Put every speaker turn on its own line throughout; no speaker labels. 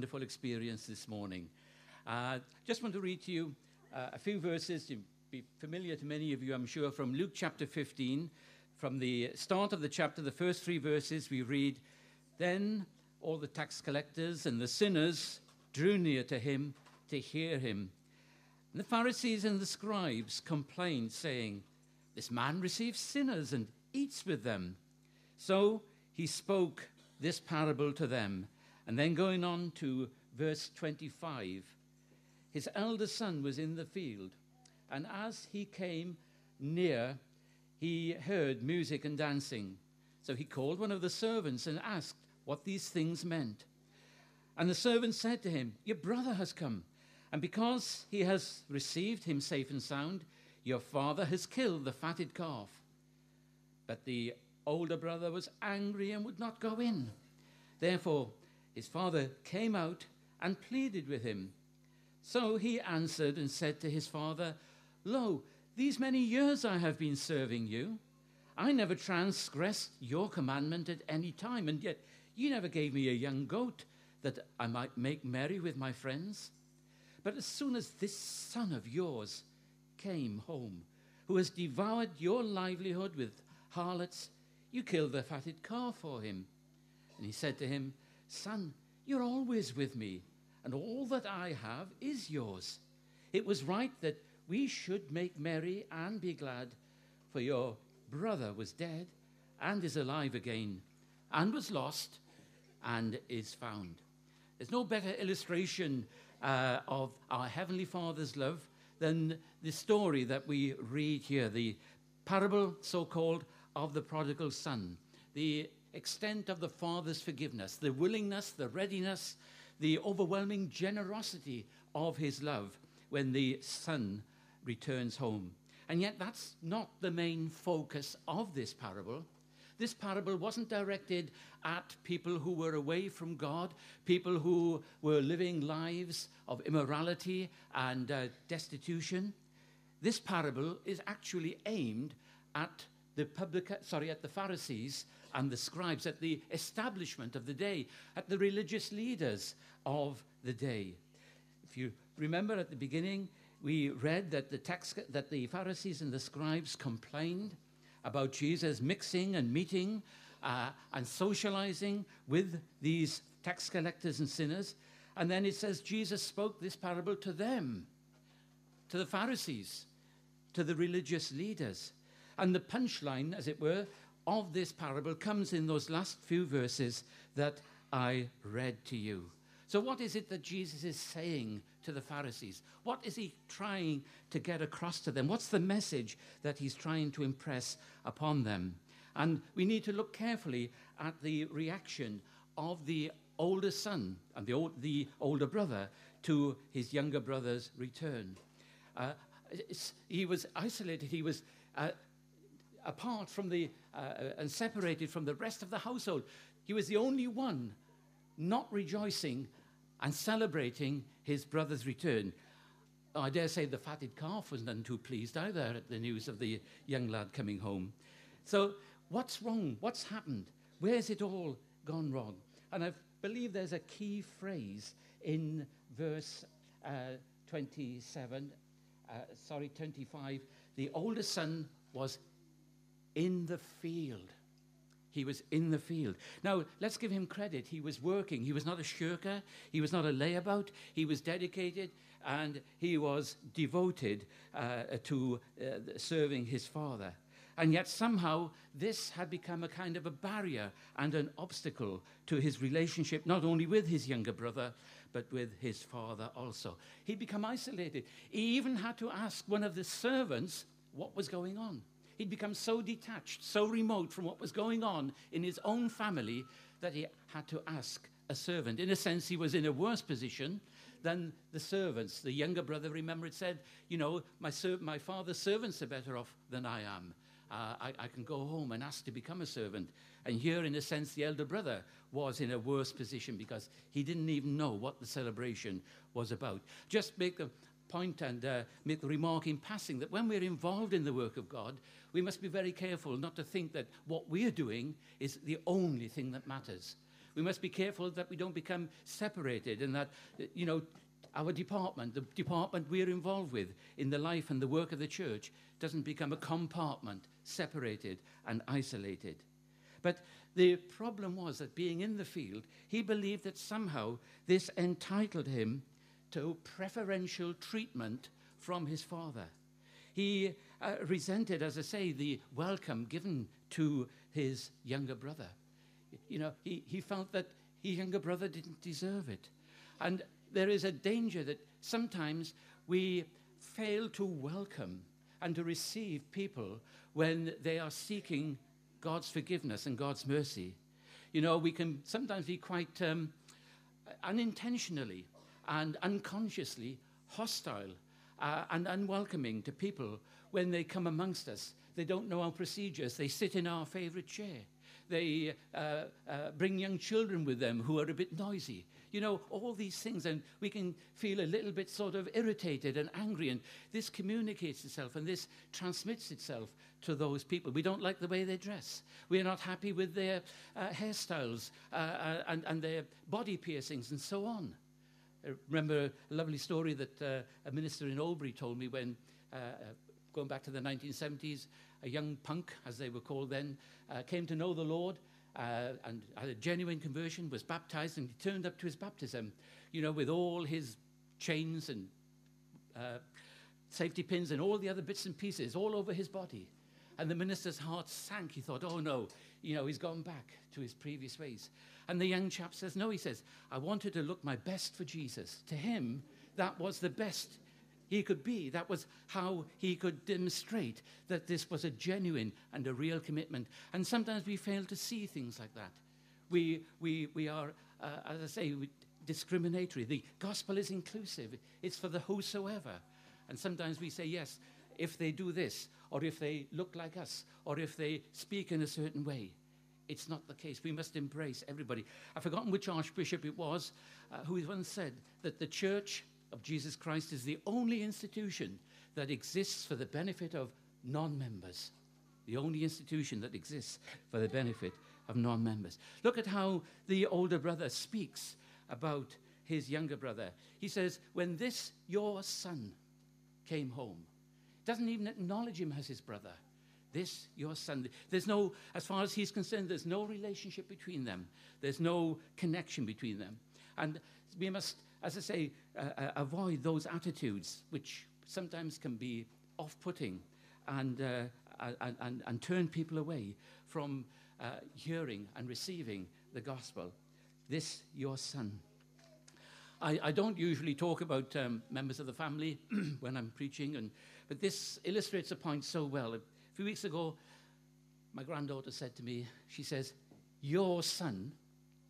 wonderful experience this morning. Uh, just want to read to you uh, a few verses. You'll be familiar to many of you, I'm sure, from Luke chapter 15. From the start of the chapter, the first three verses, we read, Then all the tax collectors and the sinners drew near to him to hear him. And the Pharisees and the scribes complained, saying, This man receives sinners and eats with them. So he spoke this parable to them. And then going on to verse 25, his eldest son was in the field, and as he came near, he heard music and dancing. So he called one of the servants and asked what these things meant. And the servant said to him, Your brother has come, and because he has received him safe and sound, your father has killed the fatted calf. But the older brother was angry and would not go in. Therefore, his father came out and pleaded with him. So he answered and said to his father, Lo, these many years I have been serving you. I never transgressed your commandment at any time, and yet you never gave me a young goat that I might make merry with my friends. But as soon as this son of yours came home, who has devoured your livelihood with harlots, you killed the fatted calf for him. And he said to him, Son, you're always with me, and all that I have is yours. It was right that we should make merry and be glad, for your brother was dead and is alive again, and was lost and is found. There's no better illustration uh, of our Heavenly Father's love than the story that we read here, the parable, so called, of the prodigal son. The extent of the Father's forgiveness, the willingness, the readiness, the overwhelming generosity of his love when the son returns home. And yet, that's not the main focus of this parable. This parable wasn't directed at people who were away from God, people who were living lives of immorality and uh, destitution. This parable is actually aimed at the public, sorry, at the Pharisees and the scribes, at the establishment of the day, at the religious leaders of the day. If you remember at the beginning, we read that the, tax, that the Pharisees and the scribes complained about Jesus mixing and meeting uh, and socializing with these tax collectors and sinners. And then it says Jesus spoke this parable to them, to the Pharisees, to the religious leaders. And the punchline, as it were, of this parable comes in those last few verses that I read to you. So, what is it that Jesus is saying to the Pharisees? What is he trying to get across to them? What's the message that he's trying to impress upon them? And we need to look carefully at the reaction of the older son and the, old, the older brother to his younger brother's return. Uh, he was isolated, he was uh, apart from the, uh, and separated from the rest of the household. He was the only one not rejoicing and celebrating his brother's return. I dare say the fatted calf was none too pleased either at the news of the young lad coming home. So, what's wrong? What's happened? Where's it all gone wrong? And I believe there's a key phrase in verse uh, 27, uh, sorry, 25. The oldest son was in the field. He was in the field. Now, let's give him credit. He was working. He was not a shirker. He was not a layabout. He was dedicated and he was devoted uh, to uh, serving his father. And yet, somehow, this had become a kind of a barrier and an obstacle to his relationship, not only with his younger brother, but with his father also. He'd become isolated. He even had to ask one of the servants what was going on. He'd become so detached, so remote from what was going on in his own family that he had to ask a servant. In a sense, he was in a worse position than the servants. The younger brother, remember, it said, You know, my, ser- my father's servants are better off than I am. Uh, I, I can go home and ask to become a servant. And here, in a sense, the elder brother was in a worse position because he didn't even know what the celebration was about. Just make a point and uh, make the remark in passing that when we're involved in the work of God, we must be very careful not to think that what we're doing is the only thing that matters. We must be careful that we don't become separated and that, you know, our department, the department we're involved with in the life and the work of the church, doesn't become a compartment, separated and isolated. But the problem was that being in the field, he believed that somehow this entitled him to preferential treatment from his father. He uh, resented, as I say, the welcome given to his younger brother. You know, he, he felt that his younger brother didn't deserve it. And there is a danger that sometimes we fail to welcome and to receive people when they are seeking God's forgiveness and God's mercy. You know, we can sometimes be quite um, unintentionally and unconsciously hostile uh, and unwelcoming to people when they come amongst us. They don't know our procedures. They sit in our favorite chair. They uh, uh, bring young children with them who are a bit noisy. You know, all these things, and we can feel a little bit sort of irritated and angry, and this communicates itself and this transmits itself to those people. We don't like the way they dress. We're not happy with their uh, hairstyles uh, uh, and, and their body piercings and so on. I remember a lovely story that uh, a minister in Albury told me when, uh, uh, going back to the 1970s, a young punk, as they were called then, uh, came to know the Lord uh, and had a genuine conversion, was baptized, and he turned up to his baptism, you know, with all his chains and uh, safety pins and all the other bits and pieces all over his body. And the minister's heart sank. He thought, oh no, you know, he's gone back to his previous ways. And the young chap says, no, he says, I wanted to look my best for Jesus. To him, that was the best he could be. That was how he could demonstrate that this was a genuine and a real commitment. And sometimes we fail to see things like that. We, we, we are, uh, as I say, discriminatory. The gospel is inclusive, it's for the whosoever. And sometimes we say, yes, if they do this, or if they look like us, or if they speak in a certain way. It's not the case. We must embrace everybody. I've forgotten which archbishop it was uh, who once said that the church of Jesus Christ is the only institution that exists for the benefit of non members. The only institution that exists for the benefit of non members. Look at how the older brother speaks about his younger brother. He says, When this your son came home, doesn't even acknowledge him as his brother. This, your son. There's no, as far as he's concerned, there's no relationship between them. There's no connection between them. And we must, as I say, uh, uh, avoid those attitudes which sometimes can be off putting and, uh, and, and, and, turn people away from uh, hearing and receiving the gospel. This, your son. I, I don't usually talk about um, members of the family when I'm preaching and but this illustrates a point so well. A few weeks ago, my granddaughter said to me, she says, Your son,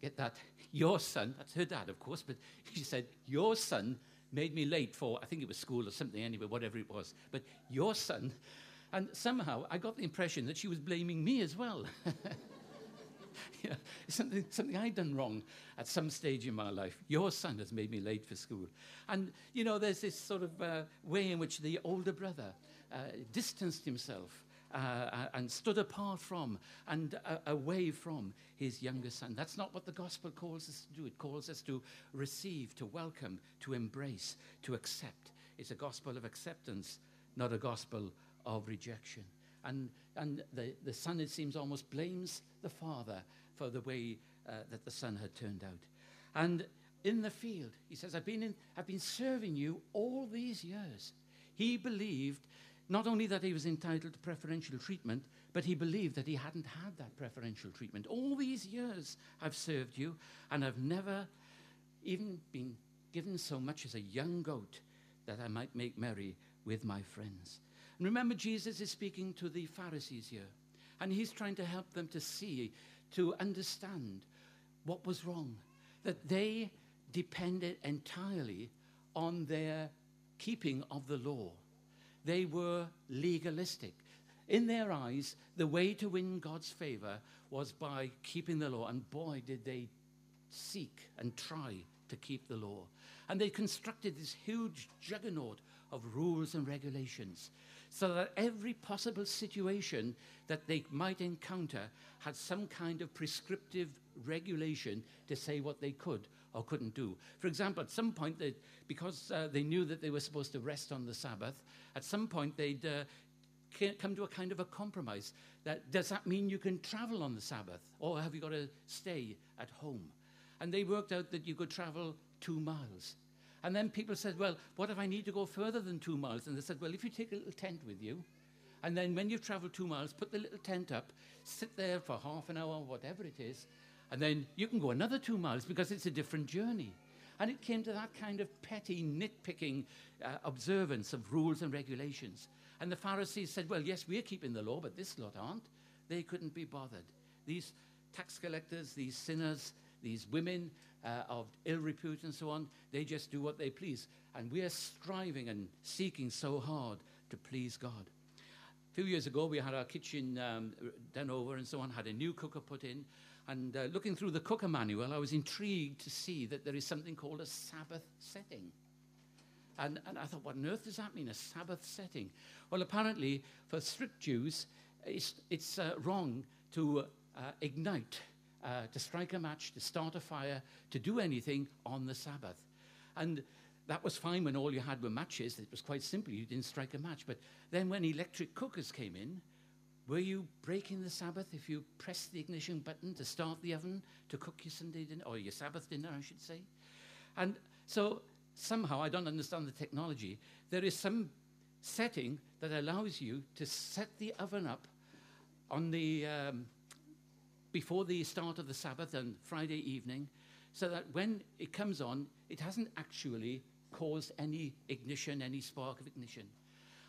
get that, your son, that's her dad, of course, but she said, Your son made me late for, I think it was school or something anyway, whatever it was. But your son, and somehow I got the impression that she was blaming me as well. know, something, something I'd done wrong at some stage in my life. Your son has made me late for school. And, you know, there's this sort of uh, way in which the older brother uh, distanced himself uh and stood apart from and uh, away from his younger son. That's not what the gospel calls us to do. It calls us to receive, to welcome, to embrace, to accept. It's a gospel of acceptance, not a gospel of rejection. And, and the, the son, it seems, almost blames the father for the way uh, that the son had turned out. And in the field, he says, I've been, in, I've been serving you all these years. He believed not only that he was entitled to preferential treatment, but he believed that he hadn't had that preferential treatment. All these years I've served you, and I've never even been given so much as a young goat that I might make merry with my friends. And remember, Jesus is speaking to the Pharisees here, and he's trying to help them to see, to understand what was wrong, that they depended entirely on their keeping of the law. They were legalistic. In their eyes, the way to win God's favor was by keeping the law, and boy, did they seek and try to keep the law. And they constructed this huge juggernaut of rules and regulations so that every possible situation that they might encounter had some kind of prescriptive regulation to say what they could or couldn't do. For example, at some point, they, because uh, they knew that they were supposed to rest on the Sabbath, at some point they'd uh, come to a kind of a compromise. That, does that mean you can travel on the Sabbath, or have you got to stay at home? And they worked out that you could travel two miles. And then people said, Well, what if I need to go further than two miles? And they said, Well, if you take a little tent with you, and then when you've traveled two miles, put the little tent up, sit there for half an hour, or whatever it is, and then you can go another two miles because it's a different journey. And it came to that kind of petty, nitpicking uh, observance of rules and regulations. And the Pharisees said, Well, yes, we're keeping the law, but this lot aren't. They couldn't be bothered. These tax collectors, these sinners, these women uh, of ill repute and so on, they just do what they please. And we are striving and seeking so hard to please God. A few years ago, we had our kitchen um, done over and so on, had a new cooker put in. And uh, looking through the cooker manual, I was intrigued to see that there is something called a Sabbath setting. And, and I thought, what on earth does that mean, a Sabbath setting? Well, apparently, for strict Jews, it's, it's uh, wrong to uh, ignite, uh, to strike a match, to start a fire, to do anything on the Sabbath. And that was fine when all you had were matches. It was quite simple. You didn't strike a match. But then when electric cookers came in, were you breaking the Sabbath if you pressed the ignition button to start the oven to cook your Sunday dinner, or your Sabbath dinner, I should say? And so somehow, I don't understand the technology, there is some setting that allows you to set the oven up on the, um, before the start of the Sabbath and Friday evening, so that when it comes on, it hasn't actually caused any ignition, any spark of ignition.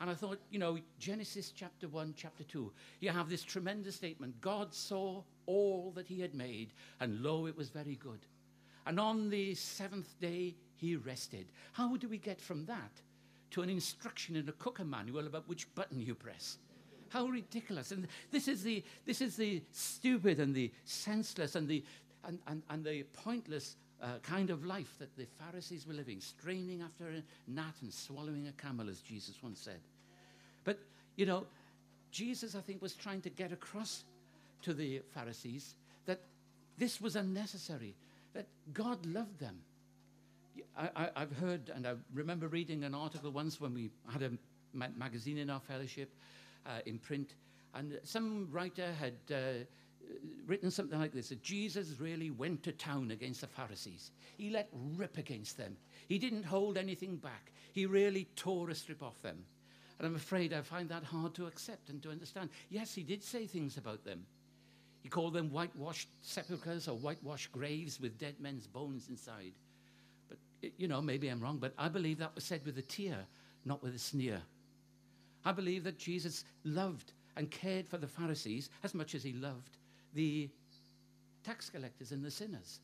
And I thought, you know, Genesis chapter 1, chapter 2, you have this tremendous statement God saw all that he had made, and lo, it was very good. And on the seventh day, he rested. How do we get from that to an instruction in a cooker manual about which button you press? How ridiculous. And this is the, this is the stupid and the senseless and the, and, and, and the pointless uh, kind of life that the Pharisees were living, straining after a gnat and swallowing a camel, as Jesus once said. But, you know, Jesus, I think, was trying to get across to the Pharisees that this was unnecessary, that God loved them, I, have heard, and I remember reading an article once when we had a ma- magazine in our fellowship uh, in print, and some writer had uh, written something like this that Jesus really went to town against the Pharisees. He let rip against them. He didn't hold anything back. He really tore a strip off them. And I'm afraid I find that hard to accept and to understand. Yes, he did say things about them. He called them whitewashed sepulchres or whitewashed graves with dead men's bones inside But, you know, maybe I'm wrong, but I believe that was said with a tear, not with a sneer. I believe that Jesus loved and cared for the Pharisees as much as he loved the tax collectors and the sinners.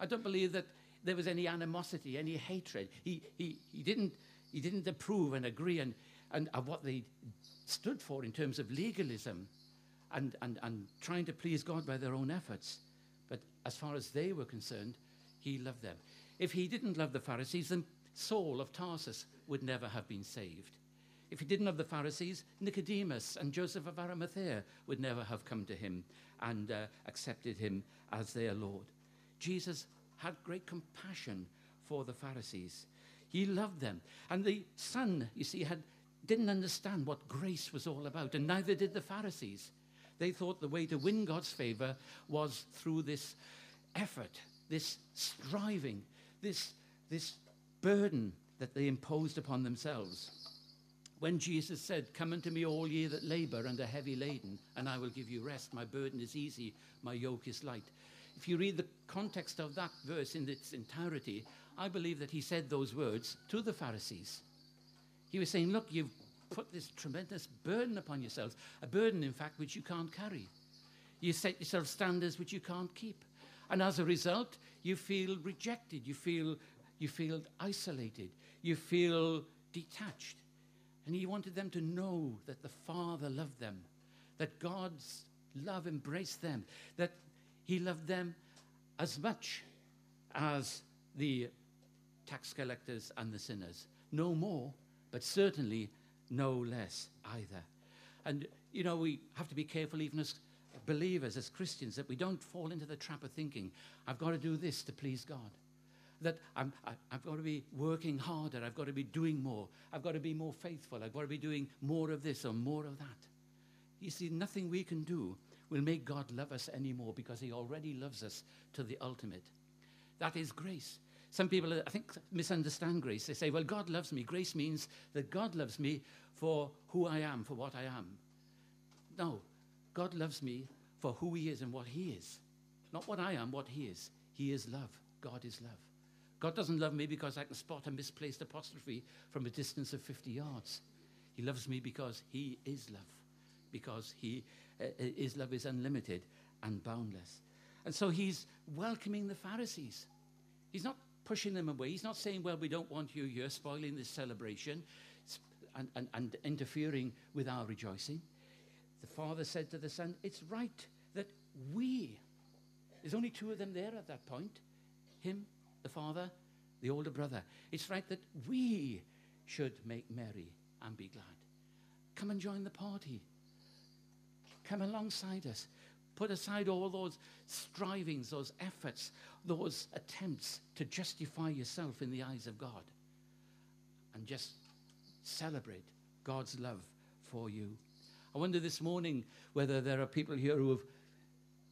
I don't believe that there was any animosity, any hatred. He, he, he, didn't, he didn't approve and agree and, and of what they stood for in terms of legalism and, and, and trying to please God by their own efforts. But as far as they were concerned, he loved them. If he didn't love the Pharisees, then Saul of Tarsus would never have been saved. If he didn't love the Pharisees, Nicodemus and Joseph of Arimathea would never have come to him and uh, accepted him as their Lord. Jesus had great compassion for the Pharisees. He loved them. And the son, you see, had, didn't understand what grace was all about, and neither did the Pharisees. They thought the way to win God's favor was through this effort, this striving, this, this burden that they imposed upon themselves. When Jesus said, Come unto me, all ye that labor and are heavy laden, and I will give you rest. My burden is easy, my yoke is light. If you read the context of that verse in its entirety, I believe that he said those words to the Pharisees. He was saying, Look, you've put this tremendous burden upon yourselves, a burden, in fact, which you can't carry. You set yourself standards which you can't keep. And as a result, you feel rejected, you feel, you feel isolated, you feel detached. And he wanted them to know that the Father loved them, that God's love embraced them, that he loved them as much as the tax collectors and the sinners. No more, but certainly no less either. And, you know, we have to be careful even as believers, as Christians, that we don't fall into the trap of thinking, I've got to do this to please God. That I'm, I, I've got to be working harder. I've got to be doing more. I've got to be more faithful. I've got to be doing more of this or more of that. You see, nothing we can do will make God love us anymore because he already loves us to the ultimate. That is grace. Some people, I think, misunderstand grace. They say, well, God loves me. Grace means that God loves me for who I am, for what I am. No, God loves me for who he is and what he is. Not what I am, what he is. He is love. God is love. God doesn't love me because I can spot a misplaced apostrophe from a distance of 50 yards. He loves me because he is love, because he, uh, uh his love is unlimited and boundless. And so he's welcoming the Pharisees. He's not pushing them away. He's not saying, well, we don't want you here spoiling this celebration and, and, and interfering with our rejoicing. The father said to the son, It's right that we, there's only two of them there at that point him, the father, the older brother. It's right that we should make merry and be glad. Come and join the party. Come alongside us. Put aside all those strivings, those efforts, those attempts to justify yourself in the eyes of God. And just celebrate God's love for you. I wonder this morning whether there are people here who have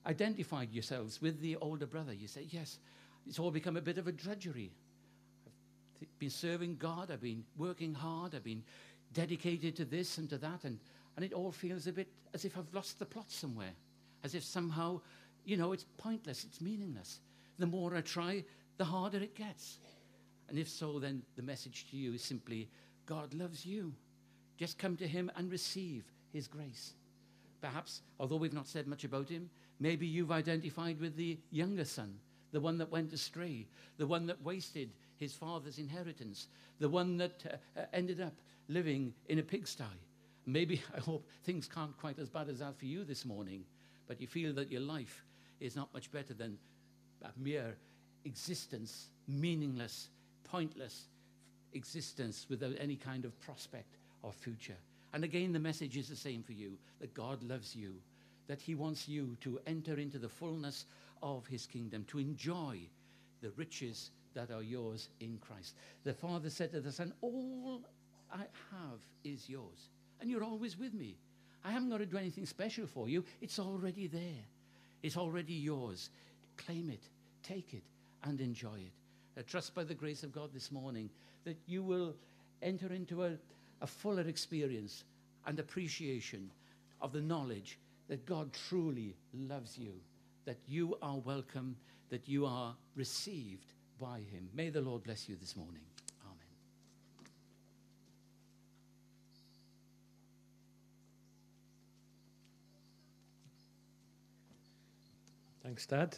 identified yourselves with the older brother. You say, Yes, it's all become a bit of a drudgery. I've been serving God, I've been working hard, I've been dedicated to this and to that, and, and it all feels a bit as if I've lost the plot somewhere as if somehow, you know, it's pointless, it's meaningless. The more I try, the harder it gets. And if so, then the message to you is simply God loves you. Just come to Him and receive His grace. Perhaps, although we've not said much about him, maybe you've identified with the younger son, the one that went astray, the one that wasted his father's inheritance, the one that uh, uh ended up living in a pigsty. Maybe, I hope things can't quite as bad as that for you this morning but you feel that your life is not much better than a mere existence, meaningless, pointless existence without any kind of prospect or future. And again, the message is the same for you that God loves you, that He wants you to enter into the fullness of His kingdom, to enjoy the riches that are yours in Christ. The Father said to the Son, All I have is yours, and you're always with me. I haven't got to do anything special for you. It's already there. It's already yours. Claim it, take it, and enjoy it. I trust by the grace of God this morning that you will enter into a, a fuller experience and appreciation of the knowledge that God truly loves you, that you are welcome, that you are received by Him. May the Lord bless you this morning. Amen.
Thanks, Dad.